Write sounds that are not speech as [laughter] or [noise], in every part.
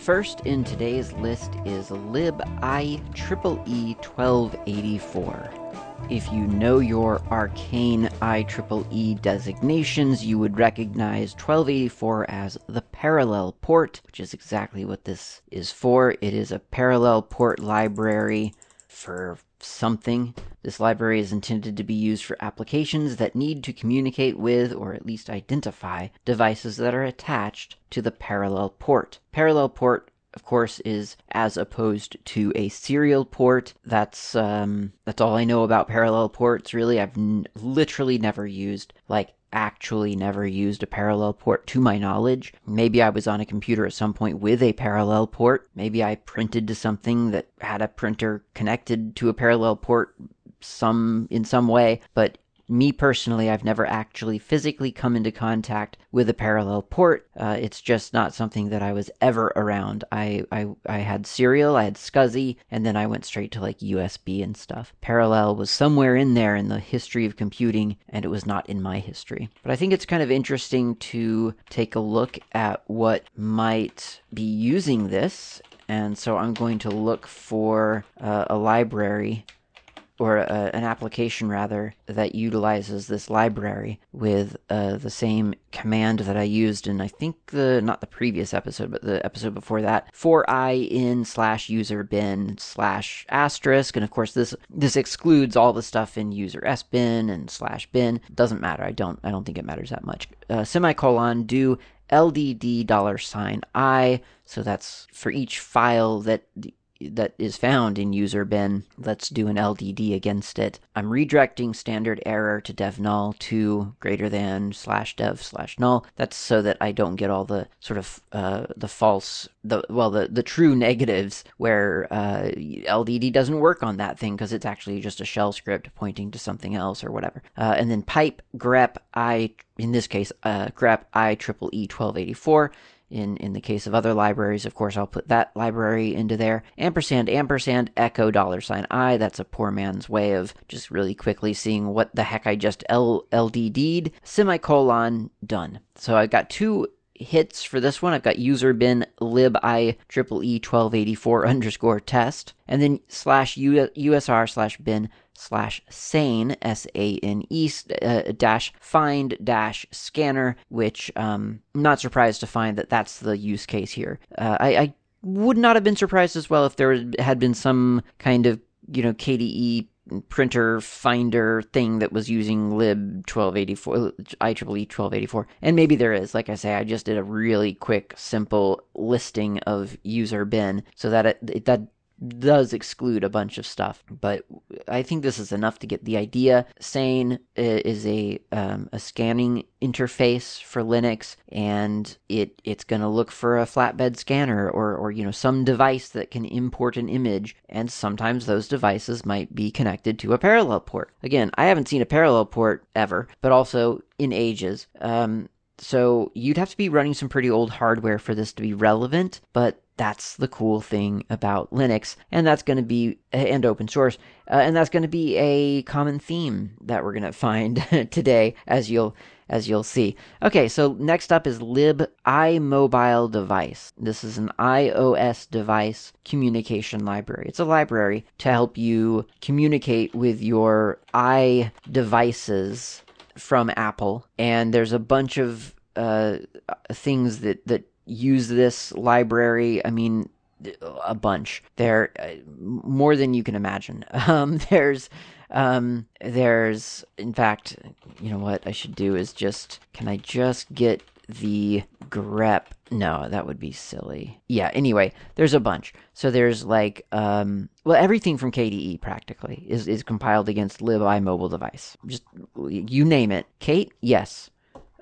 First in today's list is libIEEE 1284. If you know your arcane IEEE designations, you would recognize 1284 as the parallel port, which is exactly what this is for. It is a parallel port library for something. This library is intended to be used for applications that need to communicate with, or at least identify, devices that are attached to the parallel port. Parallel port of course, is as opposed to a serial port. That's um, that's all I know about parallel ports. Really, I've n- literally never used like actually never used a parallel port to my knowledge. Maybe I was on a computer at some point with a parallel port. Maybe I printed to something that had a printer connected to a parallel port some in some way, but me personally, I've never actually physically come into contact with a parallel port. Uh, it's just not something that I was ever around. I, I, I had Serial, I had SCSI, and then I went straight to like USB and stuff. Parallel was somewhere in there in the history of computing, and it was not in my history. But I think it's kind of interesting to take a look at what might be using this. And so I'm going to look for uh, a library or uh, an application rather that utilizes this library with uh, the same command that I used in I think the not the previous episode but the episode before that for i in slash user bin slash asterisk. And of course this this excludes all the stuff in user s bin and slash bin. Doesn't matter. I don't I don't think it matters that much. Uh, semicolon do LDD dollar sign I. So that's for each file that that is found in user bin. Let's do an LDD against it. I'm redirecting standard error to dev null to greater than slash dev slash null. That's so that I don't get all the sort of uh, the false the well the the true negatives where uh, LDD doesn't work on that thing because it's actually just a shell script pointing to something else or whatever. Uh, and then pipe grep i in this case uh, grep i triple e 1284 in, in the case of other libraries, of course, I'll put that library into there. Ampersand, ampersand, echo, dollar sign I. That's a poor man's way of just really quickly seeing what the heck I just L- LDD'd. Semicolon, done. So I've got two hits for this one. I've got user bin lib i triple e 1284 [laughs] underscore test, and then slash usr slash bin slash sane s a n e uh, dash find dash scanner, which um, I'm not surprised to find that that's the use case here. Uh, I, I would not have been surprised as well if there had been some kind of you know KDE printer finder thing that was using lib 1284 IEEE 1284 and maybe there is like I say I just did a really quick simple listing of user bin so that it, that does exclude a bunch of stuff, but I think this is enough to get the idea. Sane is a um, a scanning interface for Linux, and it it's going to look for a flatbed scanner or or you know some device that can import an image, and sometimes those devices might be connected to a parallel port. Again, I haven't seen a parallel port ever, but also in ages. Um, so you'd have to be running some pretty old hardware for this to be relevant, but that's the cool thing about Linux, and that's going to be and open source, uh, and that's going to be a common theme that we're going [laughs] to find today, as you'll as you'll see. Okay, so next up is lib iMobile device. This is an iOS device communication library. It's a library to help you communicate with your i devices from Apple, and there's a bunch of uh, things that that use this library. I mean, a bunch. There, uh, more than you can imagine. [laughs] Um, there's, um, there's, in fact, you know what I should do is just, can I just get the grep? No, that would be silly. Yeah. Anyway, there's a bunch. So there's like, um, well, everything from KDE practically is is compiled against libI mobile device. Just you name it. Kate, yes.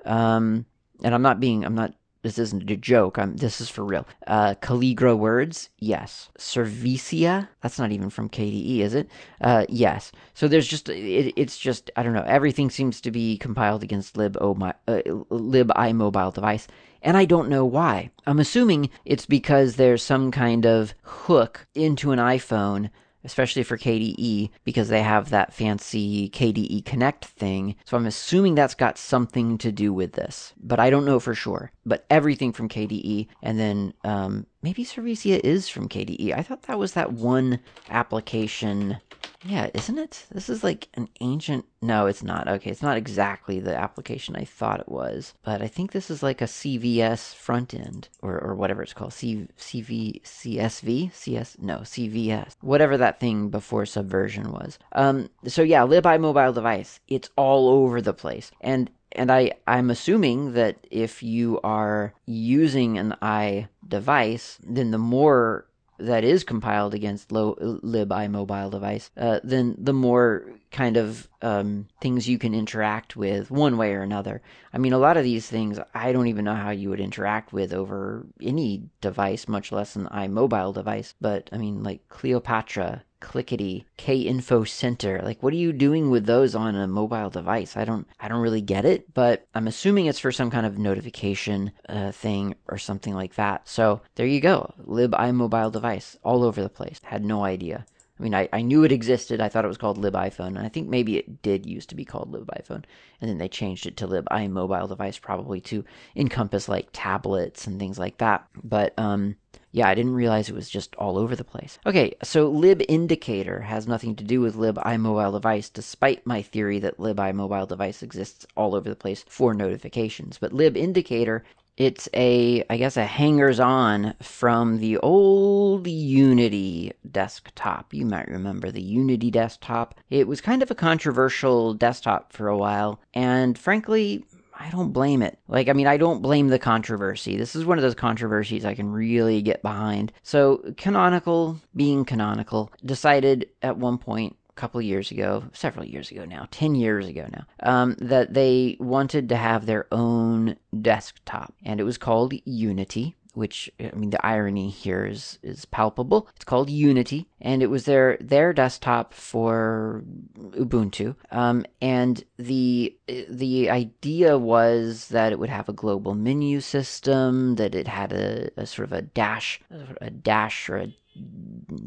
Um, and I'm not being, I'm not this isn't a joke. I'm, this is for real. Uh, Calligra words, yes. Cervisia, that's not even from KDE, is it? Uh, yes. So there's just it, it's just I don't know. Everything seems to be compiled against lib o my, uh, lib i mobile device, and I don't know why. I'm assuming it's because there's some kind of hook into an iPhone especially for KDE, because they have that fancy KDE Connect thing. So I'm assuming that's got something to do with this, but I don't know for sure. But everything from KDE, and then um, maybe Cervisia is from KDE. I thought that was that one application yeah, isn't it? This is like an ancient. No, it's not. Okay, it's not exactly the application I thought it was, but I think this is like a CVS front end or, or whatever it's called. C, CV, CSV? CS? No, CVS. Whatever that thing before Subversion was. Um, so yeah, mobile device. It's all over the place. And and I, I'm assuming that if you are using an i device, then the more that is compiled against low, lib iMobile device, uh, then the more kind of um, things you can interact with one way or another. I mean, a lot of these things I don't even know how you would interact with over any device, much less an iMobile device. But I mean, like Kleopatra Klickety k info center. Like what are you doing with those on a mobile device? I don't i don't really get it but i'm assuming it's for some kind of notification uh, thing or something like that. So there you go. Lib iMobile device all over the place. Had no idea I mean, I, I knew it existed. I thought it was called LibIphone, and I think maybe it did used to be called LibIphone, and then they changed it to LibIMobile device probably to encompass like tablets and things like that. But um, yeah, I didn't realize it was just all over the place. Okay, so libIndicator has nothing to do with libIMobile device, despite my theory that libIMobile device exists all over the place for notifications. But libIndicator it's a, I guess, a hangers on from the old Unity desktop. You might remember the Unity desktop. It was kind of a controversial desktop for a while, and frankly, I don't blame it. Like, I mean, I don't blame the controversy. This is one of those controversies I can really get behind. So, Canonical, being canonical, decided at one point couple years ago, several years ago now, 10 years ago now, um, that they wanted to have their own desktop. And it was called Unity which I mean the irony here is is palpable. It's called Unity, and it was their their desktop for Ubuntu. Um, and the the idea was that it would have a global menu system, that it had a, a sort of a dash, a dash or a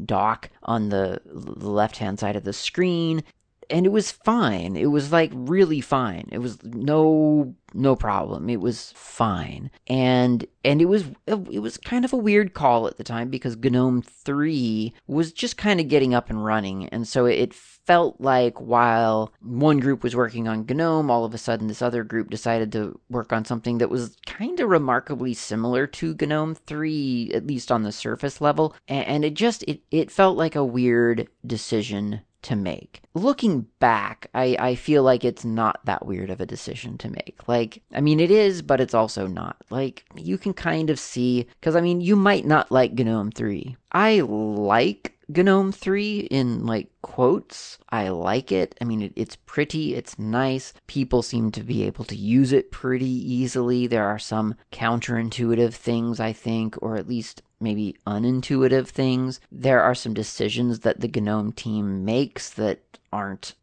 dock on the left hand side of the screen and it was fine. It was like really fine. It was no no problem. It was fine. And and it was uh, it was kind of a weird call at the time because gnome 3 was just kind of getting up and running. And so it felt like while one group was working on GNOME, all of a sudden this other group decided to work on something that was kind of remarkably similar to GNOME 3, at least on the surface level. And it just, it, it felt like a weird decision to make. Looking back, I, I feel like it's not that weird of a decision to make. Like, I mean, it is, but it's also not. Like, you can kind of see, because I mean, you might not like GNOME 3. I like GNOME 3 in like quotes. I like it. I mean, it, it's pretty, it's nice. People seem to be able to use it pretty easily. There are some counterintuitive things, I think, or at least maybe unintuitive things. There are some decisions that the GNOME team makes that aren't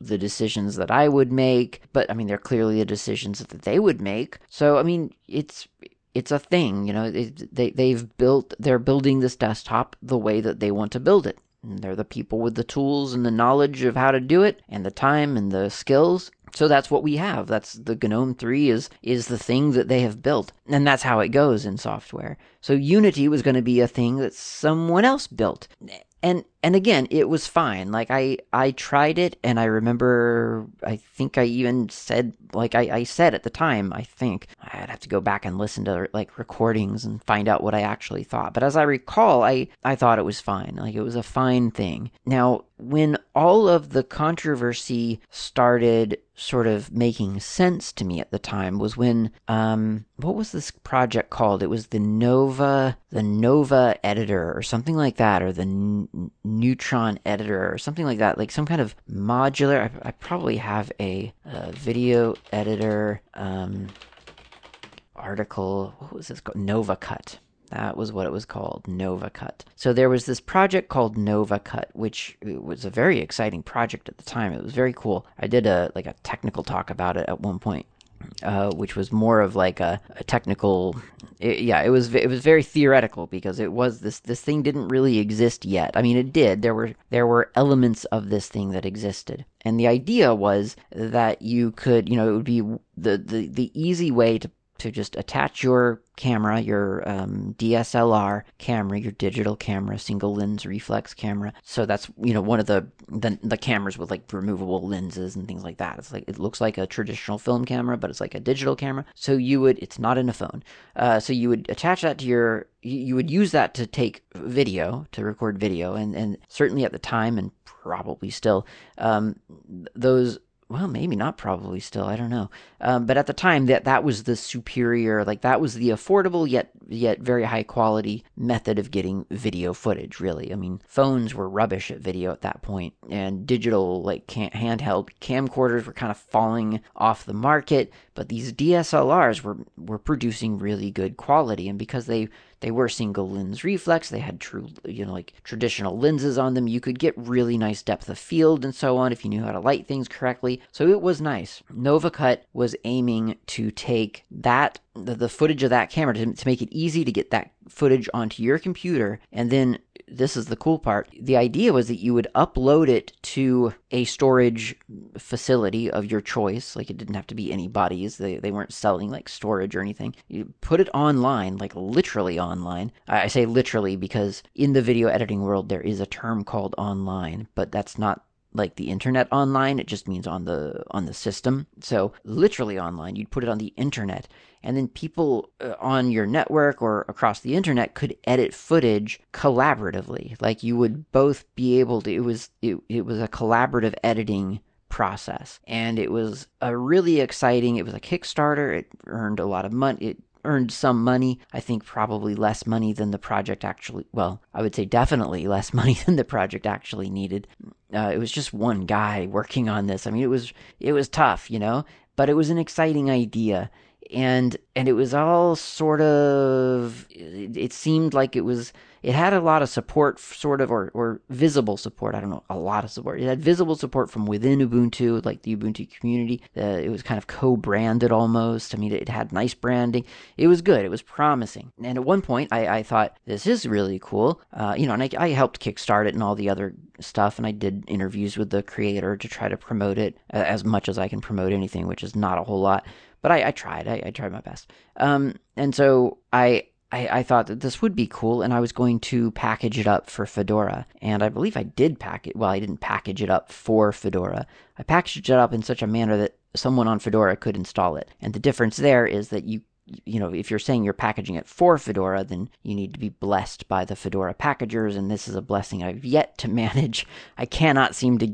the decisions that I would make, but I mean, they're clearly the decisions that they would make. So, I mean, it's it's a thing, you know. They they've built they're building this desktop the way that they want to build it. And they're the people with the tools and the knowledge of how to do it, and the time and the skills. So that's what we have. That's the GNOME 3 is is the thing that they have built. And that's how it goes in software. So Unity was going to be a thing that someone else built and and again it was fine. Like i i tried it and i remember i think i even said like I, I said at the time i think i'd have to go back and listen to like recordings and find out what i actually thought. But as i recall i i thought it was fine. Like it was a fine thing. Now when all of the controversy started sort of making sense to me at the time was when um what was this project called? It was the nova the nova editor or something like that or the neutron editor or something like that like some kind of modular i, I probably have a, a, video editor um article. What was this called? NovaCut. That was what it was called, NovaCut. So there was this project called NovaCut, which was a very exciting project at the time. It was very cool. I did a like a technical talk about it at one point. Uh, which was more of like a, a technical, it, yeah, it was it was very theoretical because it was this this thing didn't really exist yet. I mean, it did. There were there were elements of this thing that existed, and the idea was that you could, you know, it would be the the the easy way to to just attach your camera, your um, DSLR camera, your digital camera, single lens reflex camera. So that's you know one of the, the the cameras with like removable lenses and things like that. It's like it looks like a traditional film camera, but it's like a digital camera. So you would it's not in a phone. Uh, so you would attach that to your you would use that to take video to record video, and and certainly at the time and probably still um, those well, maybe not probably still. I don't know. Um, but at the time, that that was the superior, like that was the affordable yet yet very high quality method of getting video footage. Really, I mean, phones were rubbish at video at that point, and digital like handheld camcorders were kind of falling off the market. But these DSLRs were were producing really good quality, and because they they were single lens reflex. They had true, you know, like traditional lenses on them. You could get really nice depth of field and so on if you knew how to light things correctly. So it was nice. NovaCut was aiming to take that the, the footage of that camera to, to make it easy to get that footage onto your computer and then this is the cool part. The idea was that you would upload it to a storage facility of your choice. Like it didn't have to be anybody's. They, they weren't selling like storage or anything. You put it online, like literally online. I say literally because in the video editing world, there is a term called online, but that's not like the internet online it just means on the on the system so literally online you'd put it on the internet and then people uh, on your network or across the internet could edit footage collaboratively like you would both be able to it was it, it was a collaborative editing process and it was a really exciting it was a kickstarter it earned a lot of money it earned some money. I think probably less money than the project actually, well, I would say definitely less [laughs] money than the project actually needed. Uh, it was just one guy working on this. I mean, it was, it was tough, you know, but it was an exciting idea. And, and it was all sort of, it, it seemed like it was, it had a lot of support, sort of, or, or visible support. I don't know, a lot of support. It had visible support from within Ubuntu, like the Ubuntu community. Uh, it was kind of co branded almost. I mean, it had nice branding. It was good. It was promising. And at one point, I, I thought, this is really cool. Uh, you know, and I, I helped kickstart it and all the other stuff. And I did interviews with the creator to try to promote it as much as I can promote anything, which is not a whole lot but I, I tried. I, I, tried my best. Um, and so I I, I, thought that this would be cool, and I was going to package it up for Fedora. And I believe I did pack it. Well, I didn't package it up for Fedora. I packaged it up in such a manner that someone on Fedora could install it. And the difference there is that you you know, if you're saying you're packaging it for Fedora, then you need to be blessed by the Fedora packagers, and this is a blessing I've yet to [laughs] manage. I cannot seem to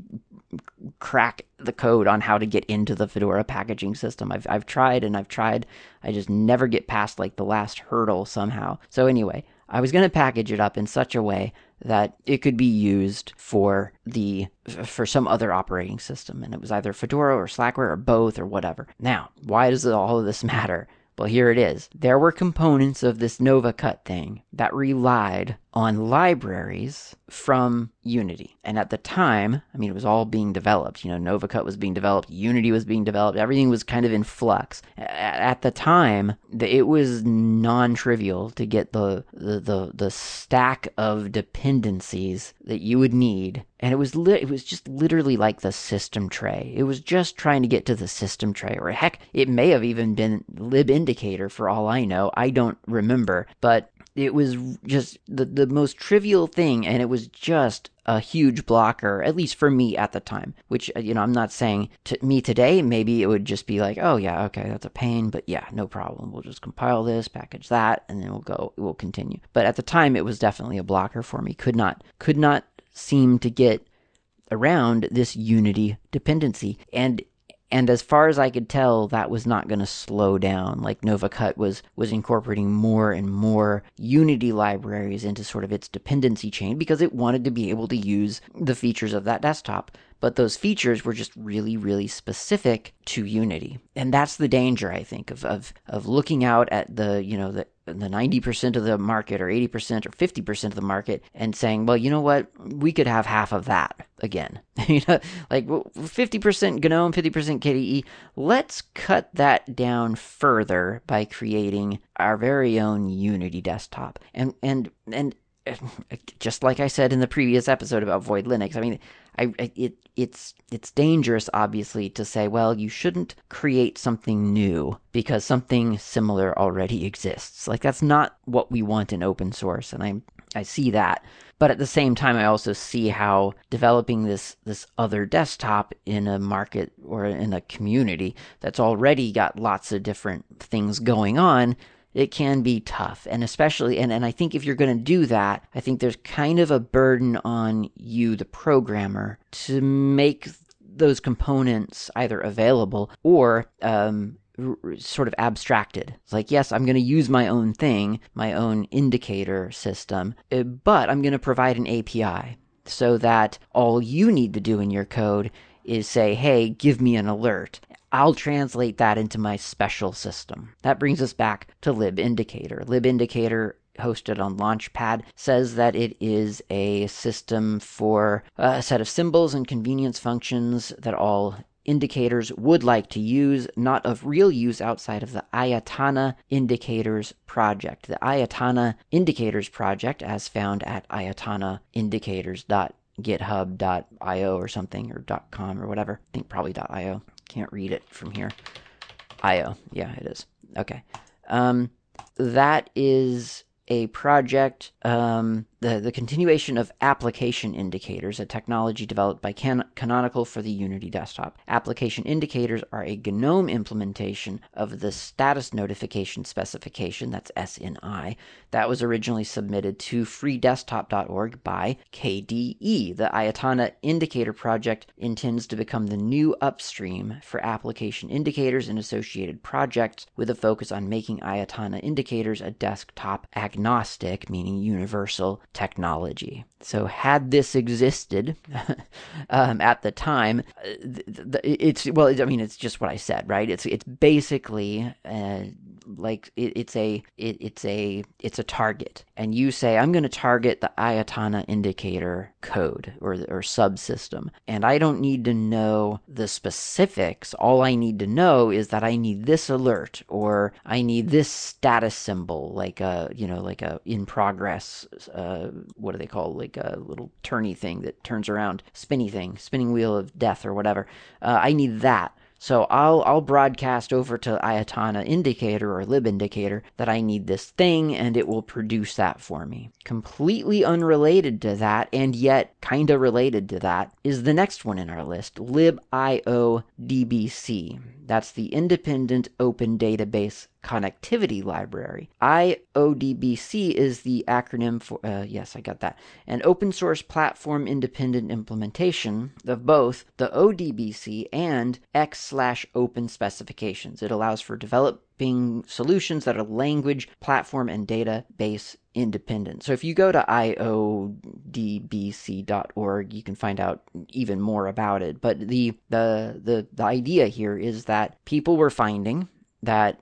crack the code on how to get into the Fedora packaging system. I've I've tried and I've tried. I just never get past like the last hurdle somehow. So anyway, I was going to package it up in such a way that it could be used for the for some other operating system and it was either Fedora or Slackware or both or whatever. Now, why does all of this [laughs] matter? Well, here it is. There were components of this NovaCut thing that relied on libraries from Unity. And at the time, I mean, it was all being developed. You know, NovaCut was being developed, Unity was being developed, everything was kind of in flux. At the time, it was non trivial to get the, the, the, the, stack of dependencies that you would need. And it was li- it was just literally like the system tray. It was just trying to get to the system tray, or heck, it may have even been libindicator for all I know. I don't remember, but it was just the, the most trivial thing and it was just a huge blocker at least for me at the time which uh, you know i'm not saying to me today maybe it would just be like oh yeah okay that's a pain but yeah no problem. We'll just compile this package that and then we'll go we'll continue. But at the time it was definitely a blocker for me. Could not could not seem to get around this unity dependency. And and as far as I could tell, that was not going to slow down. Like Nova Cut was was incorporating more and more Unity libraries into sort of its dependency chain because it wanted to be able to use the features of that desktop. But those features were just really, really specific to Unity. And that's the danger, I think, of, of, of looking out at the, you know, the, the 90% of the market or 80% or 50% of the market and saying, well, you know what? We could have half of that again. [laughs] you know, like 50% GNOME, 50% KDE. Let's cut that down further by creating our very own Unity desktop. And, and, and [laughs] just like I said in the previous episode about Void Linux, I mean, I, it it's it's dangerous obviously to say well you shouldn't create something new because something similar already exists. Like that's not what we want in open source and I I see that. But at the same time I also see how developing this this other desktop in a market or in a community that's already got lots of different things going on it can be tough. And especially, and, and I think if you're going to do that, I think there's kind of a burden on you, the programmer, to make those components either available or um, sort of abstracted. It's like, yes, I'm going to use my own thing, my own indicator system, uh, but I'm going to provide an API so that all you need to do in your code is say, hey, give me an alert. I'll translate that into my special system. That brings us back to libindicator. Libindicator hosted on Launchpad says that it is a system for a set of symbols and convenience functions that all indicators would like to use, not of real use outside of the Ayatana Indicators project. The Ayatana Indicators project, as found at ayatanaindicators.github.io or something, or .com or whatever, I think probably .io, can't read it from here. IO. Yeah, it is. Okay. Um, that is a project um, the, the continuation of application indicators, a technology developed by Can- Canonical for the Unity desktop. Application indicators are a GNOME implementation of the status notification specification, that's SNI, that was originally submitted to freedesktop.org by KDE. The Ayatana Indicator project intends to become the new upstream for application indicators and associated projects with a focus on making Ayatana indicators a desktop agnostic, meaning universal technology. So, had this existed [laughs] um, at the time, uh, it's well, I mean, it's just what I said, right? It's it's basically uh, like it, it's a it, it's a it's a target, and you say I'm going to target the Ayatana indicator code or or subsystem, and I don't need to know the specifics. All I need to know is that I need this alert or I need this status symbol, like a you know like a in progress. Uh, what do they call like a little turny thing that turns around, spinny thing, spinning wheel of death or whatever. Uh, I need that. So I'll I'll broadcast over to Ayatana indicator or lib indicator that I need this thing and it will produce that for me. Completely unrelated to that and yet kind of related to that is the next one in our list, libIODBC. That's the Independent Open Database Connectivity Library. IODBC is the acronym for, uh, yes, I got that, an open source platform independent implementation of both the ODBC and X slash open specifications. It allows for developing solutions that are language, platform, and database independent. So if you go to iodbc.org, you can find out even more about it. But the the the, the idea here is that people were finding that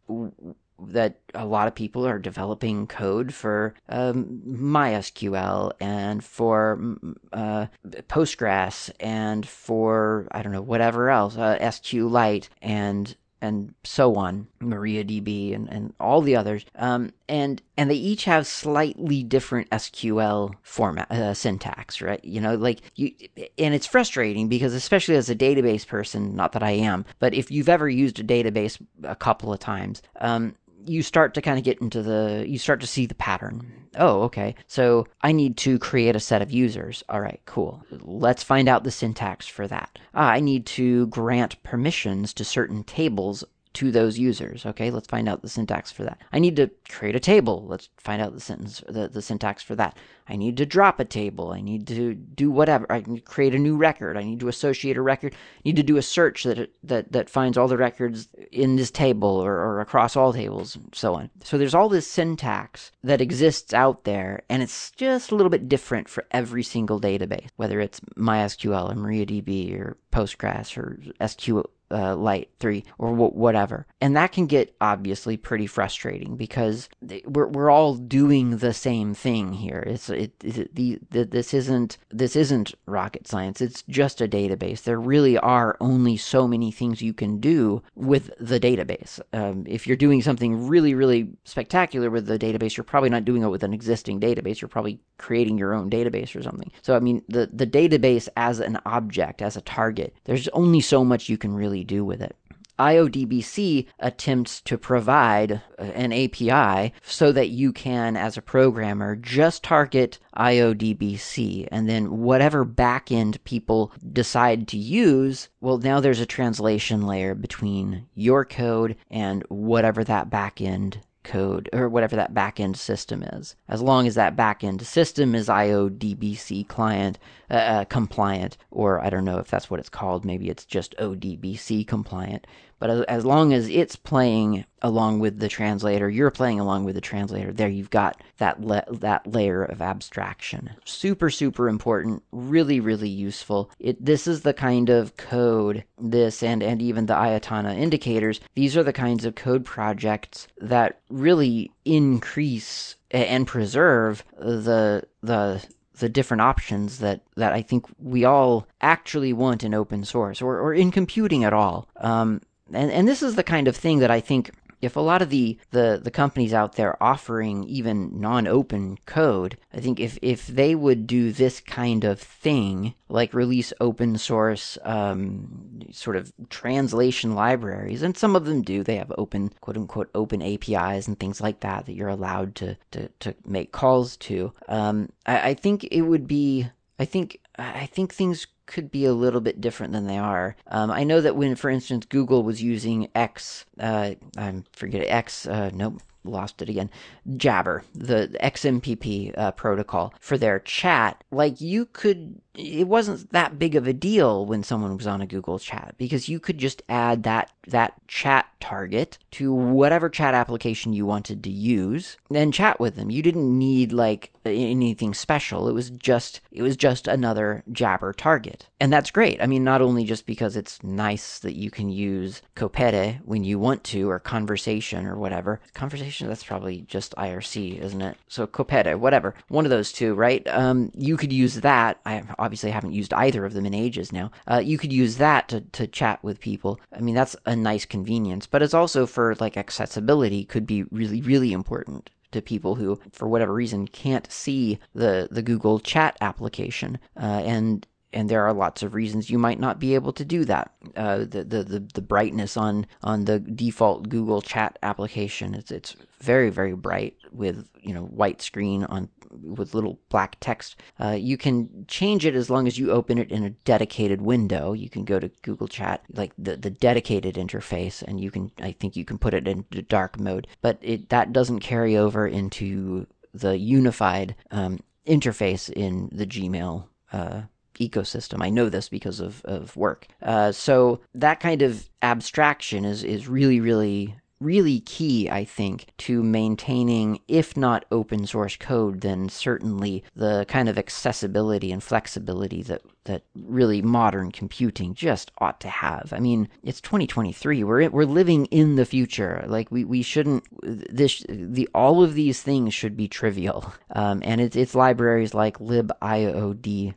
that a lot of people are developing code for um, MySQL and for uh, Postgres and for I don't know whatever else uh, SQLite and and so on, MariaDB and, and all the others. Um, and and they each have slightly different SQL format uh, syntax, right? You know, like you, and it's frustrating because especially as a database person, not that I am, but if you've ever used a database a couple of times, um, you start to kind of get into the you start to see the pattern oh okay so i need to create a set of users all right cool let's find out the syntax for that ah, i need to grant permissions to certain tables to those users. Okay, let's find out the syntax for that. I need to create a table. Let's find out the sentence the, the syntax for that. I need to drop a table. I need to do whatever. I can create a new record. I need to associate a record. I need to do a search that that that finds all the records in this table or, or across all tables and so on. So there's all this syntax that exists out there, and it's just a little bit different for every single database, whether it's MySQL or MariaDB or Postgres or SQL uh, Lite 3 or w- whatever. And that can get obviously pretty frustrating because we're, we're all doing the same thing here. It's it, it the, the this isn't this isn't rocket science. It's just a database. There really are only so many things you can do with the database. Um, if you're doing something really really spectacular with the database, you're probably not doing it with an existing database. You're probably creating your own database or something. So I mean the the database as an object as a target, there's only so much you can really do with it. IODBC attempts to provide uh, an API so that you can, as a programmer, just target IODBC and then whatever backend people decide to use, well, now there's a translation layer between your code and whatever that backend code or whatever that backend system is. As long as that backend system is IODBC client uh, uh, compliant, or I don't know if that's what it's called. Maybe it's just ODBC compliant. But as, as long as it's playing along with the translator, you're playing along with the translator. There, you've got that that layer of abstraction. Super, super important. Really, really useful. It this is the kind of code. This and and even the Ayatana indicators. These are the kinds of code projects that really increase and preserve the the the different options that, that I think we all actually want in open source or, or in computing at all. Um, and, and this is the kind of thing that I think if a lot of the, the, the companies out there offering even non-open code, I think if, if they would do this kind of thing, like release open source um, sort of translation libraries, and some of them do, they have open quote unquote open APIs and things like that that you're allowed to to, to make calls to. Um, I, I think it would be I think I think things could be a little bit different than they are. Um, I know that when, for instance, Google was using X, uh, I forget X, uh, nope, lost it again. Jabber, the XMPP uh, protocol for their chat. Like you could, it wasn't that big of a deal when someone was on a Google chat because you could just add that that chat target to whatever chat application you wanted to use and chat with them. You didn't need like anything special. It was just it was just another Jabber target. And that's great. I mean, not only just because it's nice that you can use Kopete when you want to or Konversation or whatever. Konversation that's probably just IRC, isn't it? So Kopete, whatever. One of those two, right? Um, you could use that. I obviously haven't used either of them in ages now. Uh, you could use that to, to chat with people. I mean, that's a nice convenience, but it's also for like accessibility could be really, really important to people who, for whatever reason, can't see the the Google Chat application, uh, and and there are lots of reasons you might not be able to do that. Uh, the, the, the the brightness on on the default Google Chat application it's it's very very bright with you know white screen on with little black text. Uh, you can change it as long as you open it in a dedicated window. You can go to Google Chat, like the, the dedicated interface, and you can, I think you can put it into dark mode. But it, that doesn't carry over into the unified um, interface in the Gmail uh, ecosystem. I know this because of, of work. Uh, so that kind of abstraction is, is really, really really key, I think, to maintaining, if not open source code, then certainly the kind of accessibility and flexibility that that really modern computing just ought to have. I mean, it's 2023. We're we're living in the future. Like we, we shouldn't this the all of these things should be trivial. [laughs] Um, and it's it's libraries like libiodbc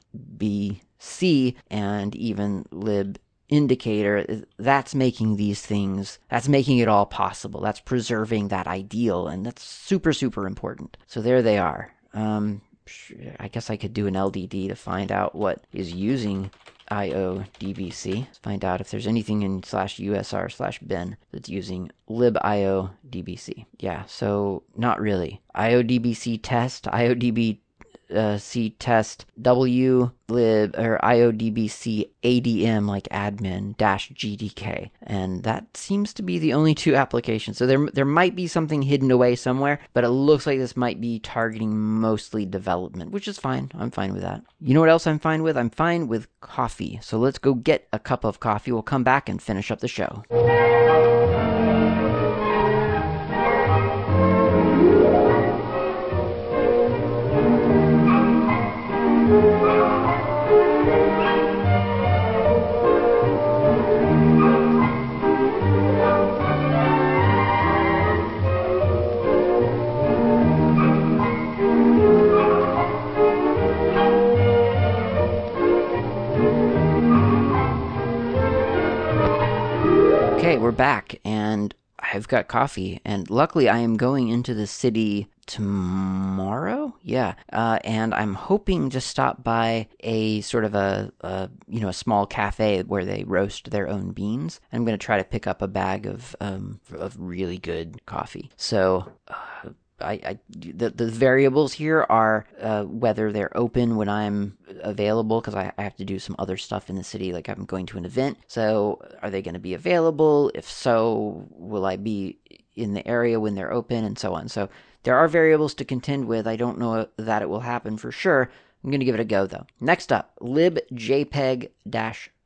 and even lib indicator that's making these things that's making it all possible. That's preserving that ideal and that's super super important. So there they are. Um, i guess i could do an ldd to find out what is using iodbc Let's find out if there's anything in slash usr slash bin that's using libiodbc yeah so not really. Iodbc test iodb uh, C test W lib or IODBC ADM like admin dash GDK, and that seems to be the only two applications. So there there might be something hidden away somewhere, but it looks like this might be targeting mostly development, which is fine. I'm fine with that. You know what else I'm fine with? I'm fine with coffee. So let's go get a cup of coffee. We'll come back and finish up the show. Back, and I've got coffee, and luckily I am going into the city tomorrow. Yeah, uh, and I'm hoping to stop by a sort of a, a you know a small cafe where they roast their own beans. I'm going to try to pick up a bag of um, of really good coffee. So. Uh, I, I, the, the variables here are uh, whether they're open when I'm available because I, I, have to do some other stuff in the city, like I'm going to an event. So, are they going to be available? If so, will I be in the area when they're open, and so on. So, there are variables to contend with. I don't know that it will happen for sure. I'm going to give it a go though. Next up, libjpeg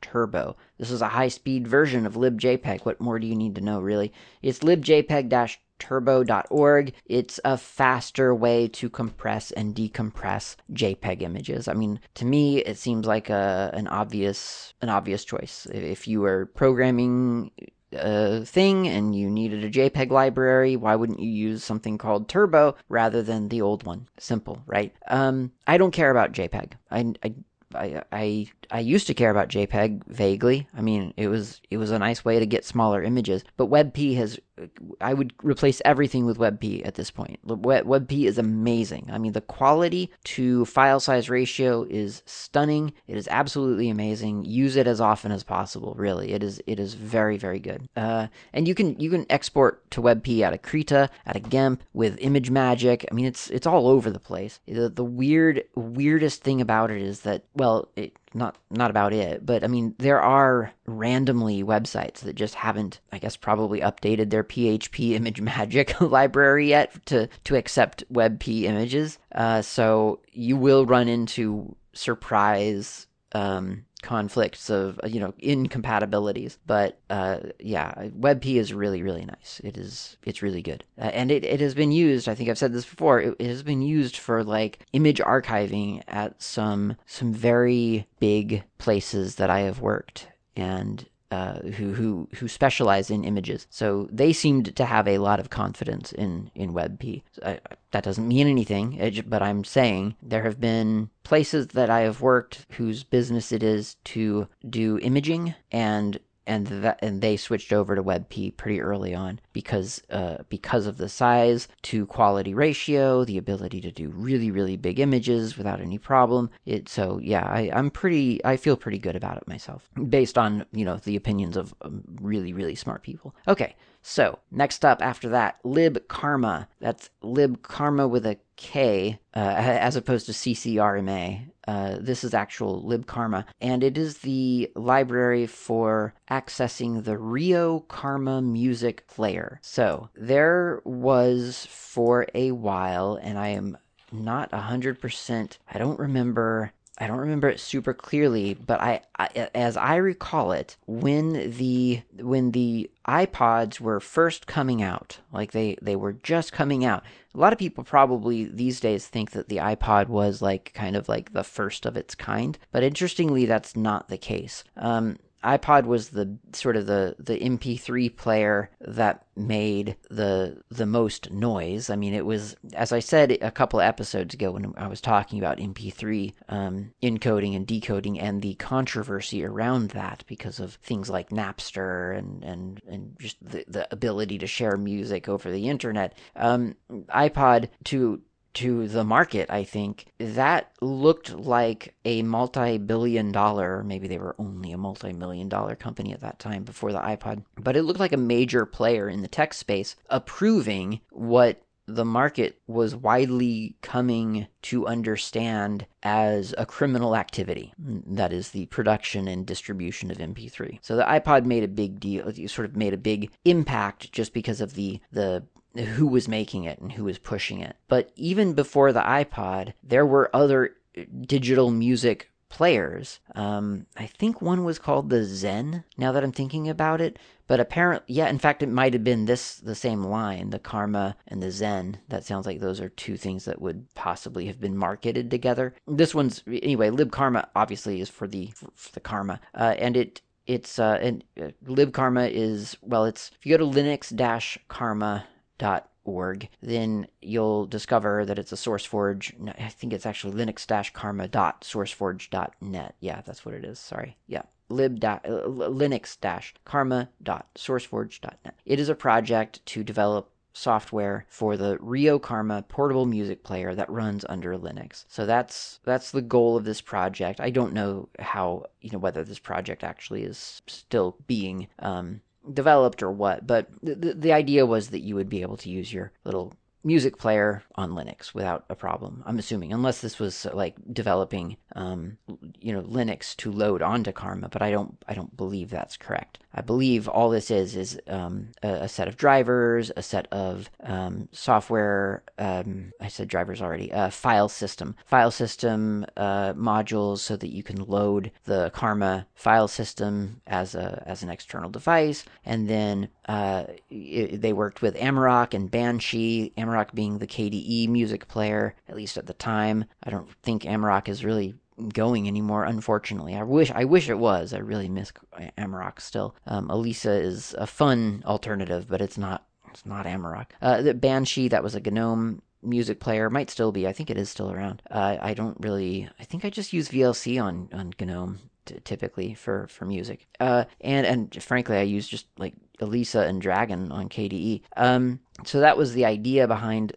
turbo. This is a high speed version of libjpeg. What more do you need to know, really? It's libjpeg turbo.org. It's a faster way to compress and decompress JPEG images. I mean, to me, it seems like a, an obvious an obvious choice. If you were programming a thing and you needed a JPEG library, why wouldn't you use something called Turbo rather than the old one? Simple, right? Um, I don't care about JPEG. I, I I, I I used to care about JPEG vaguely. I mean, it was it was a nice way to get smaller images. But WebP has I would replace everything with WebP at this point. WebP is amazing. I mean, the quality to file size ratio is stunning. It is absolutely amazing. Use it as often as possible. Really, it is it is very very good. Uh, and you can you can export to WebP out of Krita, out of GIMP with ImageMagick. I mean, it's it's all over the place. The, the weird weirdest thing about it is that well, it not not about it, but I mean there are randomly websites that just haven't, I guess, probably updated their PHP [laughs] ImageMagick [laughs] library yet to to accept WebP images. Uh, so you will run into surprise um, conflicts of you know incompatibilities. But uh, yeah webp is really really nice. It is it's really good. Uh, and it, it has been used i think i've said this before it, it, has been used for like image archiving at some some very big places that i have worked. And uh, who who who specialize in images. So they seemed to have a lot of confidence in in WebP. I, that doesn't mean anything, but I'm saying there have been places that I have worked whose business it is to do imaging and and that and they switched over to WebP pretty early on because uh, because of the size to quality ratio, the ability to do really really big images without any problem. It so yeah, I, I'm pretty I feel pretty good about it myself based on you know the opinions of um, really really smart people. Okay, so, next up after that, libkarma. That's libkarma with a K, uh, [laughs] as opposed to CCRMA. Uh, this is actual libkarma, and it is the library for accessing the Rio Karma music player. So, there was for a while, and I am not 100%, I don't remember I don't remember it super clearly, but I, I, as I recall it, when the when the iPods were first coming out, like they they were just coming out. A lot of people probably these days think that the iPod was like kind of like the first of its kind, but interestingly, that's not the case. Um, iPod was the sort of the the MP3 player that made the the most noise. I mean, it was as I said a couple episodes ago when I was talking about MP3 um, encoding and decoding and the controversy around that because of things like Napster and and and just the the ability to share music over the internet. Um, iPod to to the market, I think, that looked like a multi billion dollar, maybe they were only a multi million dollar company at that time before the iPod, but it looked like a major player in the tech space approving what the market was widely coming to understand as a criminal activity. That is the production and distribution of MP3. So the iPod made a big deal, sort of made a big impact just because of the the who was making it and who was pushing it. But even before the iPod, there were other digital music players. Um, I think one was called the Zen. Now that I'm thinking about it, but apparently, yeah, in fact, it might have been this the same line, the Karma and the Zen. That sounds like those are two things that would possibly have been marketed together. This one's anyway. Lib Karma obviously is for the for the Karma, uh, and it it's uh, and uh, lib karma is well it's if you go to linux-karma dot org, then you'll discover that it's a SourceForge. I think it's actually linux-karma.sourceforge.net. Yeah, that's what it is. Sorry. Yeah lib uh, linux-karma.sourceforge.net. It is a project to develop software for the Rio Karma portable music player that runs under Linux. So that's that's the goal of this project. I don't know how you know whether this project actually is still being um, developed or what, but the, the idea was that you would be able to use your little music player on Linux without a problem. I'm assuming, unless this was like developing, um, you know, Linux to load onto Karma, but I don't, I don't believe that's correct. I believe all this is is um, a, a, set of drivers, a set of um, software. Um, I said drivers already. A file system, file system uh, modules, so that you can load the Karma file system as a as an external device, and then uh, it, they worked with Amarok and Banshee. Amarok being the KDE music player, at least at the time. I don't think Amarok is really going anymore. Unfortunately, I wish I wish it was. I really miss Amarok still. Um, Elisa is a fun alternative, but it's not. It's not Amarok. Uh, the Banshee that was a GNOME music player might still be. I think it is still around. Uh, I don't really. I think I just use VLC on on GNOME t- typically for for music. Uh, and and frankly, I use just like Elisa and Dragon on KDE. Um, so that was the idea behind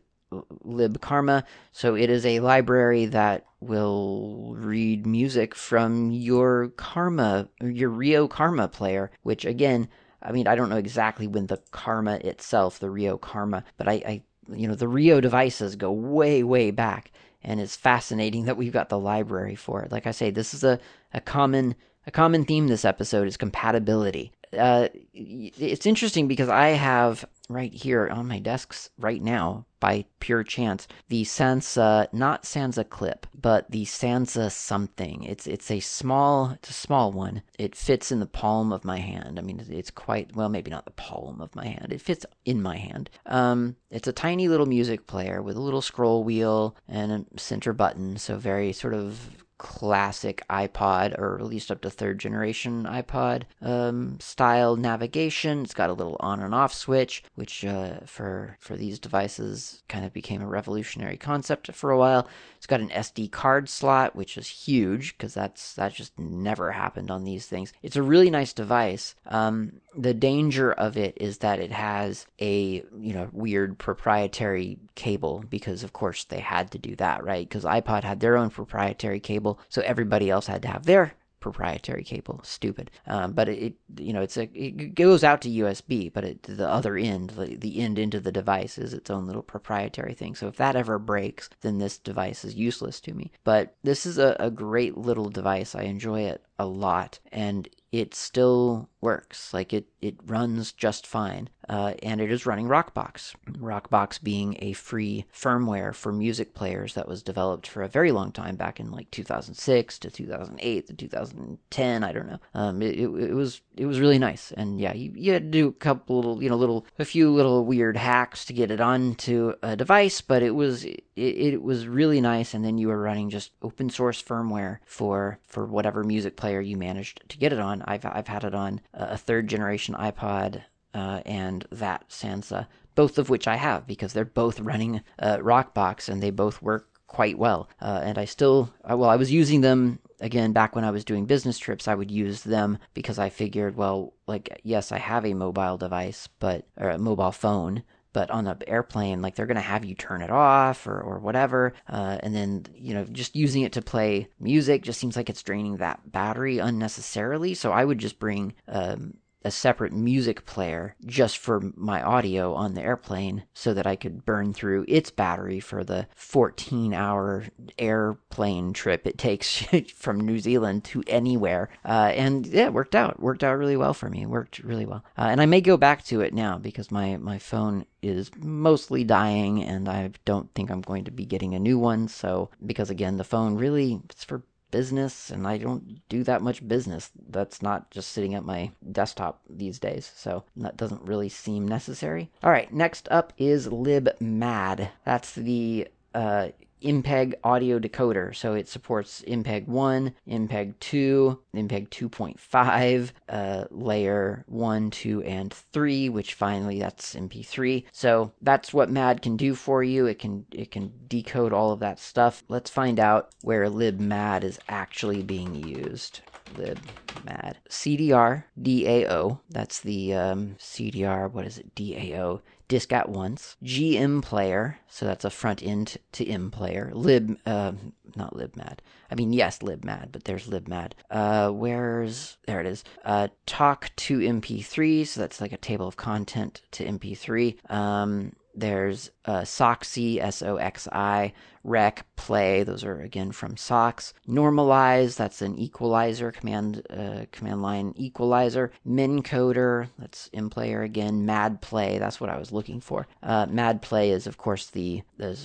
libkarma. So it is a library that will read music from your karma, your Rio Karma player, which again, I mean, I don't know exactly when the karma itself, the Rio Karma, but I, I you know, the Rio devices go way, way back. And it's fascinating that we've got the library for it. Like I say, this is a, a common a common theme this episode is compatibility. Uh, it's interesting because I have right here on my desks right now by pure chance the Sansa not Sansa clip but the Sansa something. It's it's a small it's a small one. It fits in the palm of my hand. I mean it's quite well maybe not the palm of my hand. It fits in my hand. Um it's a tiny little music player with a little scroll wheel and a center button so very sort of classic iPod, or at least up to third generation iPod um, style navigation. It's got a little on and off switch, which uh, for for these devices kind of became a revolutionary concept for a while. It's got an SD card slot, which is huge because that's that just never happened on these things. It's a really nice device. Um, the danger of it is that it has a you know weird proprietary cable because of course they had to do that right because iPod had their own proprietary cable so everybody else had to have their proprietary cable. Stupid. Um, but it, you know, it's a, it goes out to USB, but it, the other end, the, the end into the device is its own little proprietary thing. So if that ever breaks, then this device is useless to me. But this is a, a great little device. I enjoy it a lot. And it still works. Like it, it runs just fine. Uh, and it is running Rockbox. Rockbox being a free firmware for music players that was developed for a very long time, back in like 2006 to 2008 to 2010. I don't know. Um, it, it, it was it was really nice, and yeah, you, you had to do a couple little, you know, little a few little weird hacks to get it onto a device, but it was it, it was really nice. And then you were running just open source firmware for for whatever music player you managed to get it on. I've I've had it on a third generation iPod uh, and that Sansa, both of which I have because they're both running uh, Rockbox and they both work quite well. Uh, and I still, well, I was using them again back when I was doing business trips. I would use them because I figured, well, like yes, I have a mobile device, but or a mobile phone, but on the airplane, like they're going to have you turn it off or, or whatever. Uh, and then, you know, just using it to play music just seems like it's draining that battery unnecessarily. So I would just bring um, a separate music player just for my audio on the airplane so that I could burn through its battery for the 14 hour airplane trip it takes [laughs] from New Zealand to anywhere. Uh, and yeah, it worked out. Worked out really well for me. Worked really well. Uh, and I may go back to it now because my, my phone is mostly dying and I don't think I'm going to be getting a new one. So, because again, the phone really, it's for business and I don't do that much business. That's not just sitting at my desktop these days. So that doesn't really seem necessary. All right, next up is libmad. That's the uh, MPEG audio decoder. So it supports MPEG 1, MPEG 2, MPEG 2.5, uh, layer 1, 2, and 3, which finally that's MP3. So that's what MAD can do for you. It can it can decode all of that stuff. Let's find out where libmad is actually being used libmad. CDR DAO, that's the um, CDR, what is it, DAO, disk at once. GMPlayer, so that's a front end to MPlayer. Lib, uh, not libmad. I mean, yes, libmad, but there's libmad. Uh, where's, there it is. Uh, talk to MP3, so that's like a table of content to MP3. Um, there's uh, Soxi, S O X I, Rec, Play. Those are again from Sox. Normalize, that's an equalizer command uh, command line equalizer. Mincoder, that's MPlayer again. Mad Play, that's what I was looking for. Uh, Mad Play is of course the the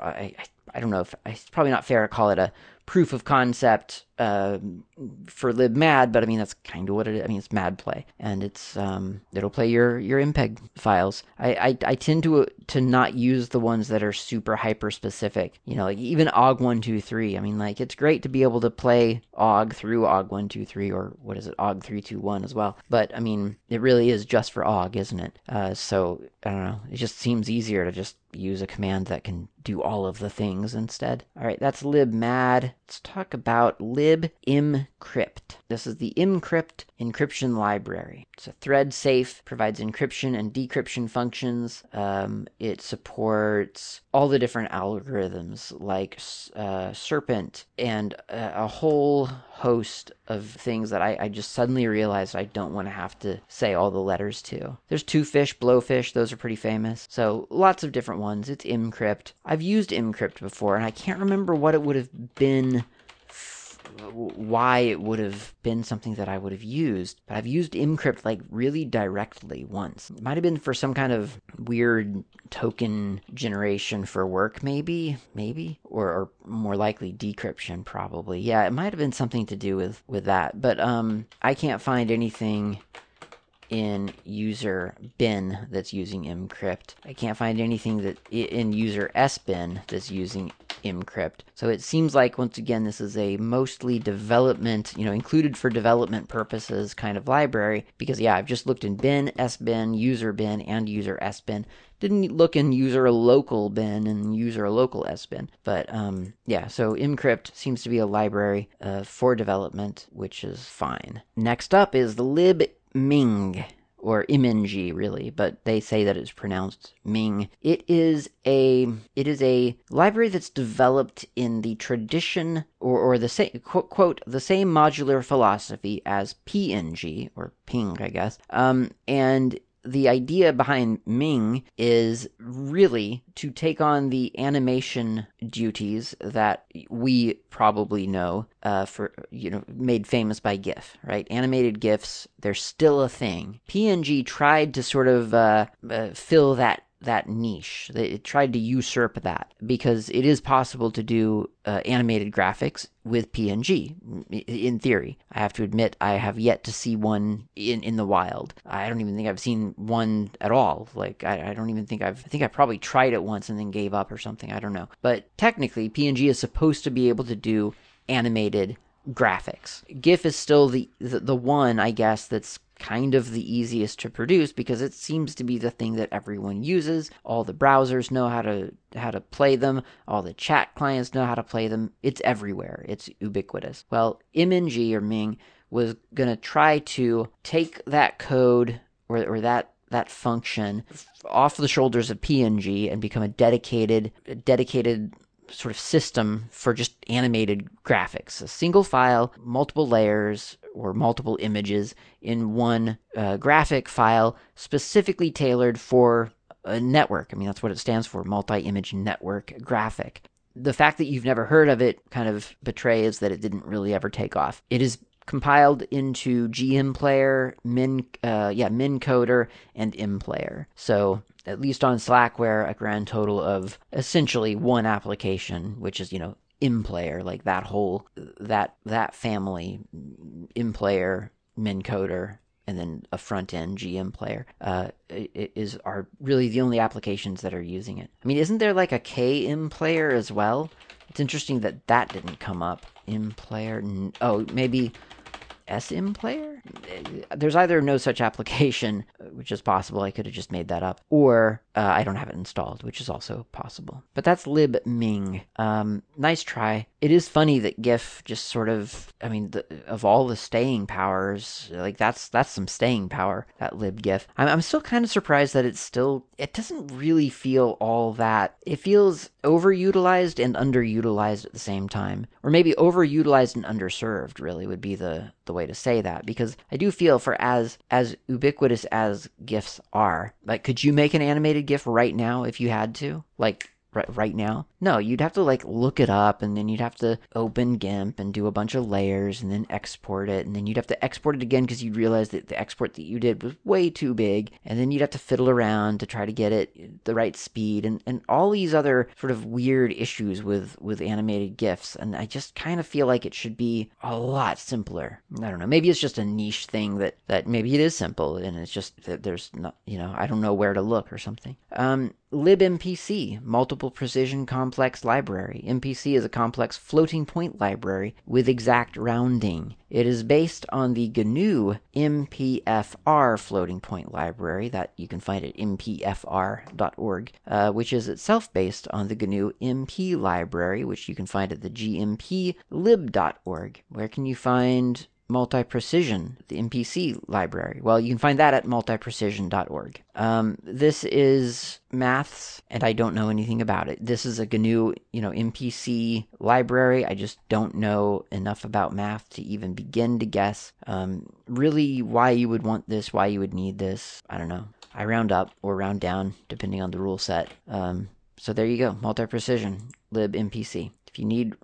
I, I don't know if it's probably not fair to call it a proof of concept uh, for libmad, but I mean that's kind of what it is. I mean it's mad play, and it's um, it'll play your your MPEG files. I, I, I tend to to not use the ones that are super hyper specific. You know, like even OGG one two three. I mean, like it's great to be able to play OGG through OGG one two three or what is it OGG three two one as well. But I mean, it really is just for OGG, isn't it? Uh, so I don't know. It just seems easier to just use a command that can do all of the things instead. All right, that's libmad. Let's talk about libmcrypt. This is the mcrypt encryption library. It's a thread safe, provides encryption and decryption functions. Um, it supports all the different algorithms like uh, Serpent and a, a whole host of things that I, I, just suddenly realized I don't want to have to say all the letters to. There's Twofish, Blowfish, those are pretty famous. So lots of different ones. It's Mcrypt. I've used Mcrypt before, and I can't remember what it would have been why it would have been something that I would have used, but I've used Mcrypt like really directly once. It might have been for some kind of weird token generation for work, maybe, maybe, or, or more likely decryption, probably. Yeah, it might have been something to do with with that, but um, I can't find anything in user bin that's using mcrypt. I can't find anything that in user sbin that's using mcrypt. So it seems like once again this is a mostly development, you know, included for development purposes kind of library because yeah, I've just looked in bin, sbin, user bin and user sbin. Didn't look in user local bin and user local sbin. But um, yeah, so mcrypt seems to be a library uh, for development, which is fine. Next up is the lib Ming or MNG really, but they say that it's pronounced Ming. It is a it is a library that's developed in the tradition or, or the same quote, quote the same modular philosophy as PNG or Ping, I guess. Um, and the idea behind Ming is really to take on the animation duties that we probably know uh, for you know made famous by GIF, right? Animated GIFs, they're still a thing. PNG tried to sort of uh, uh, fill that that niche. It tried to usurp that because it is possible to do uh, animated graphics with PNG in theory. I have to admit I have yet to see one in in the wild. I don't even think I've seen one at all. Like I, I don't even think I've I think I probably tried it once and then gave up or something. I don't know. But technically PNG is supposed to be able to do animated graphics. GIF is still the, the, the one I guess that's kind of the easiest to produce because it seems to be the thing that everyone uses. All the browsers know how to how to play them, all the chat clients know how to play them. It's everywhere. It's ubiquitous. Well, MNG or Ming was going to try to take that code or, or that that function off the shoulders of PNG and become a dedicated dedicated sort of system for just animated graphics. A single file, multiple layers, or multiple images in one uh, graphic file specifically tailored for a network. I mean, that's what it stands for multi image network graphic. The fact that you've never heard of it kind of betrays that it didn't really ever take off. It is compiled into GMPlayer, Min, uh, yeah, MinCoder, and MPlayer. So at least on Slackware, a grand total of essentially one application, which is you know MPlayer, like that whole that that family, MPlayer, MinCoder, and then a front end GMPlayer uh, is are really the only applications that are using it. I mean, isn't there like a KM player as well? It's interesting that that didn't come up. MPlayer. Oh, maybe SMPlayer? There's either no such application, which is possible, I could have just made that up, or uh, I don't have it installed, which is also possible. But that's libming. Um, nice try. It is funny that GIF just sort of, I mean, the, of all the staying powers, like that's that's some staying power, that libgif. I'm, I'm still kind of surprised that it's still, it doesn't really feel all that, it feels overutilized and underutilized at the same time. Or maybe overutilized and underserved, really, would be the, the way to say that because I do feel for as as ubiquitous as gifs are, like could you make an animated gif right now if you had to? Like right, right now? No, you'd have to like look it up and then you'd have to open GIMP and do a bunch of layers and then export it and then you'd have to export it again because you'd realize that the export that you did was way too big and then you'd have to fiddle around to try to get it the right speed and, and all these other sort of weird issues with with animated GIFs and I just kind of feel like it should be a lot simpler. I don't know. Maybe it's just a niche thing that that maybe it is simple and it's just that there's not you know I don't know where to look or something. Um, libmpc multiple precision complex library. MPC is a complex floating point library with exact rounding. It is based on the GNU MPFR floating point library that you can find at mpfr.org, uh, which is itself based on the GNU MP library, which you can find at the gmplib.org. Where can you find multi precision, the MPC library. Well, you can find that at multiprecision.org. Um, this is maths, and I don't know anything about it. This is a GNU, you know, MPC library. I just don't know enough about math to even begin to guess. Um, really, why you would want this, why you would need this, I don't know. I round up or round down depending on the rule set. Um, so there you go, multi precision libmpc. If you need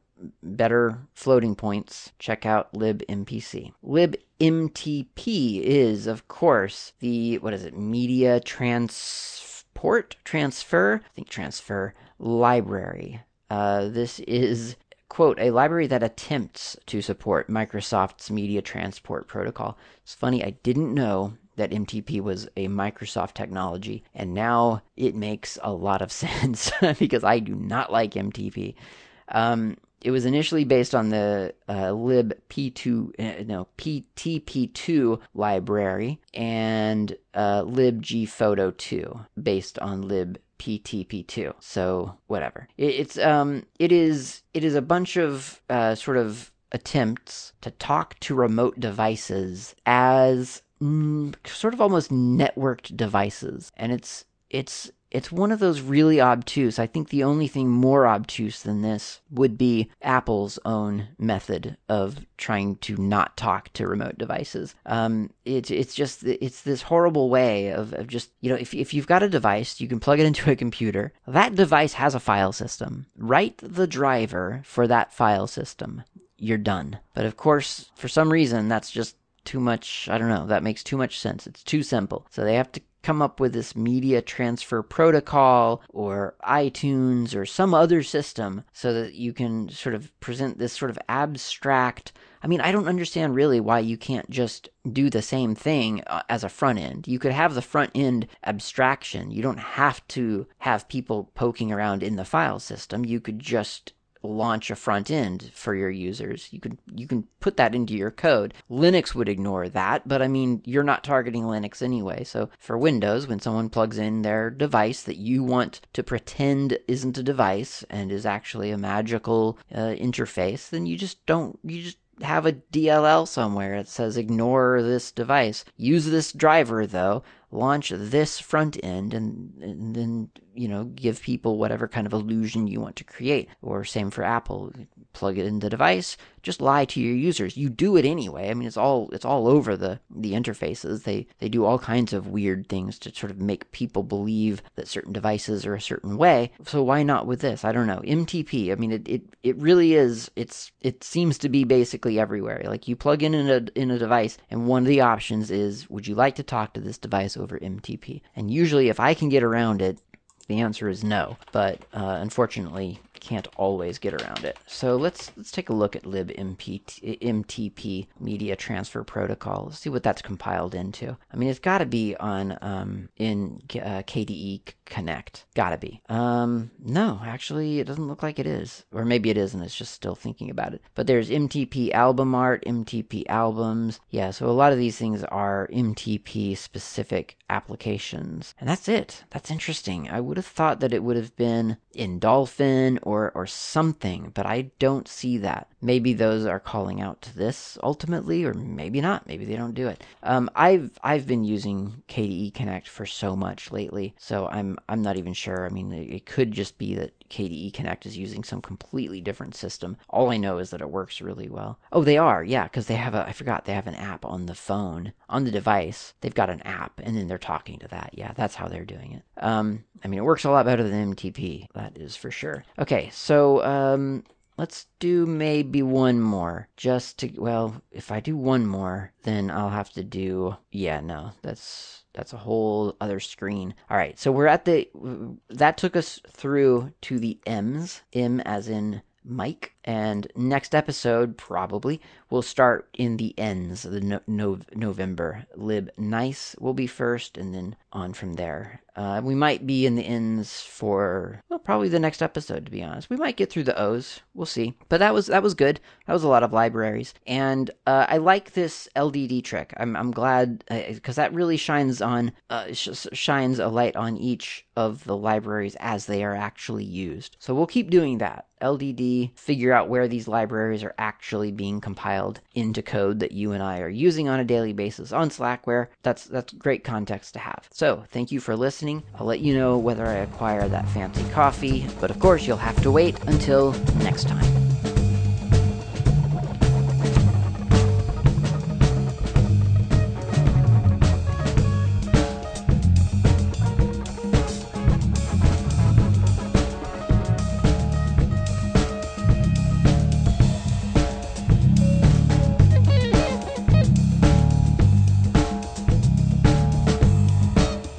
better floating points, check out libmpc. libmtp is, of course, the, what is it, media transport? Transfer? I think transfer library. Uh, this is quote, a library that attempts to support Microsoft's media transport protocol. It's funny, I didn't know that MTP was a Microsoft technology, and now it makes a lot of [laughs] sense because I do not like MTP. Um, it was initially based on the uh, libp2 uh, no ptp2 library and uh, libgphoto2 based on libptp2 so whatever. It, it's um it is it is a bunch of uh, sort of attempts to talk to remote devices as mm, sort of almost networked devices. And it's it's it's one of those really obtuse. I think the only thing more obtuse than this would be Apple's own method of trying to not talk to remote devices. Um, it's it's just it's this horrible way of, of just you know if if you've got a device, you can plug it into a computer. That device has a file system. Write the driver for that file system. You're done. But of course, for some reason, that's just too much. I don't know. That makes too much sense. It's too simple. So they have to come up with this media transfer protocol or iTunes or some other system so that you can sort of present this sort of abstract. I mean, I don't understand really why you can't just do the same thing uh, as a front end. You could have the front end abstraction. You don't have to have people poking around in the file system. You could just launch a front end for your users. You can you can put that into your code. Linux would ignore that, but I mean, you're not targeting Linux anyway. So for Windows, when someone plugs in their device that you want to pretend isn't a device and is actually a magical uh, interface, then you just don't you just have a DLL somewhere that says ignore this device. Use this driver though launch this front end and, and then you know give people whatever kind of illusion you want to create. Or same for apple plug it in the device just lie to your users. You do it anyway. I mean it's all it's all over the the interfaces. They they do all kinds of weird things to sort of make people believe that certain devices are a certain way. So why not with this? I don't know. Mtp i mean it it, it really is it's it seems to be basically everywhere. Like you plug in in a in a device and one of the options is would you like to talk to this device over mtp and usually if i can get around it the answer is no, but uh, unfortunately, can't always get around it. So let's let's take a look at libmpt, MTP media transfer protocol. Let's see what that's compiled into. I mean, it's got to be on um, in uh, KDE Connect. Got to be. Um, no, actually, it doesn't look like it is, or maybe it is, and it's just still thinking about it. But there's MTP album art, MTP albums. Yeah, so a lot of these things are MTP specific applications, and that's it. That's interesting. I would have thought that it would have been in Dolphin or or or something, but I don't see that. Maybe those are calling out to this ultimately, or maybe not. Maybe they don't do it. Um, I've I've been using KDE Connect for so much lately, so I'm I'm not even sure. I mean, it could just be that KDE Connect is using some completely different system. All I know is that it works really well. Oh, they are, yeah, because they have a I forgot they have an app on the phone on the device. They've got an app, and then they're talking to that. Yeah, that's how they're doing it. Um, I mean, it works a lot better than MTP. That is for sure. Okay, so um, let's do maybe one more just to well if i do one more then i'll have to do yeah no that's that's a whole other screen. All right so we're at the that took us through to the m's m as in mike and next episode probably will start in the ends the no, no, november lib nice will be first and then on from there uh, we might be in the ends for well, probably the next episode. To be honest, we might get through the O's. We'll see. But that was that was good. That was a lot of libraries, and uh, I like this LDD trick. I'm I'm glad because uh, that really shines on uh, sh- shines a light on each of the libraries as they are actually used. So we'll keep doing that. LDD, figure out where these libraries are actually being compiled into code that you and I are using on a daily basis on Slackware. That's that's great context to have. So thank you for listening. I'll let you know whether I acquire that fancy coffee, but of course you'll have to wait until next time.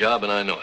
Job, and I know.